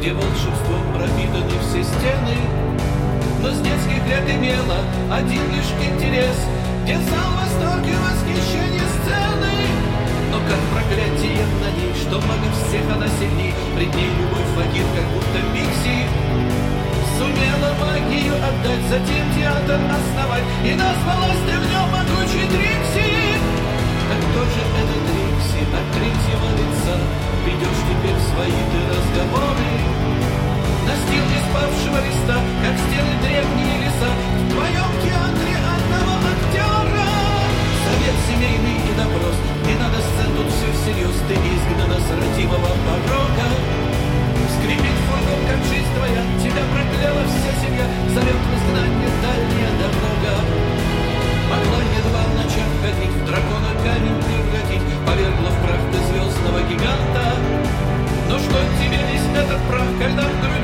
где волшебством пропитаны все стены. Но с детских лет имела один лишь интерес, где зал восторг и восхищение сцены. Но как проклятие на ней, что много всех она сильней, пред ней любой факир, как будто Пикси. Сумела магию отдать, затем театр основать, и назвалась ты в нем могучей Трикси. Gracias.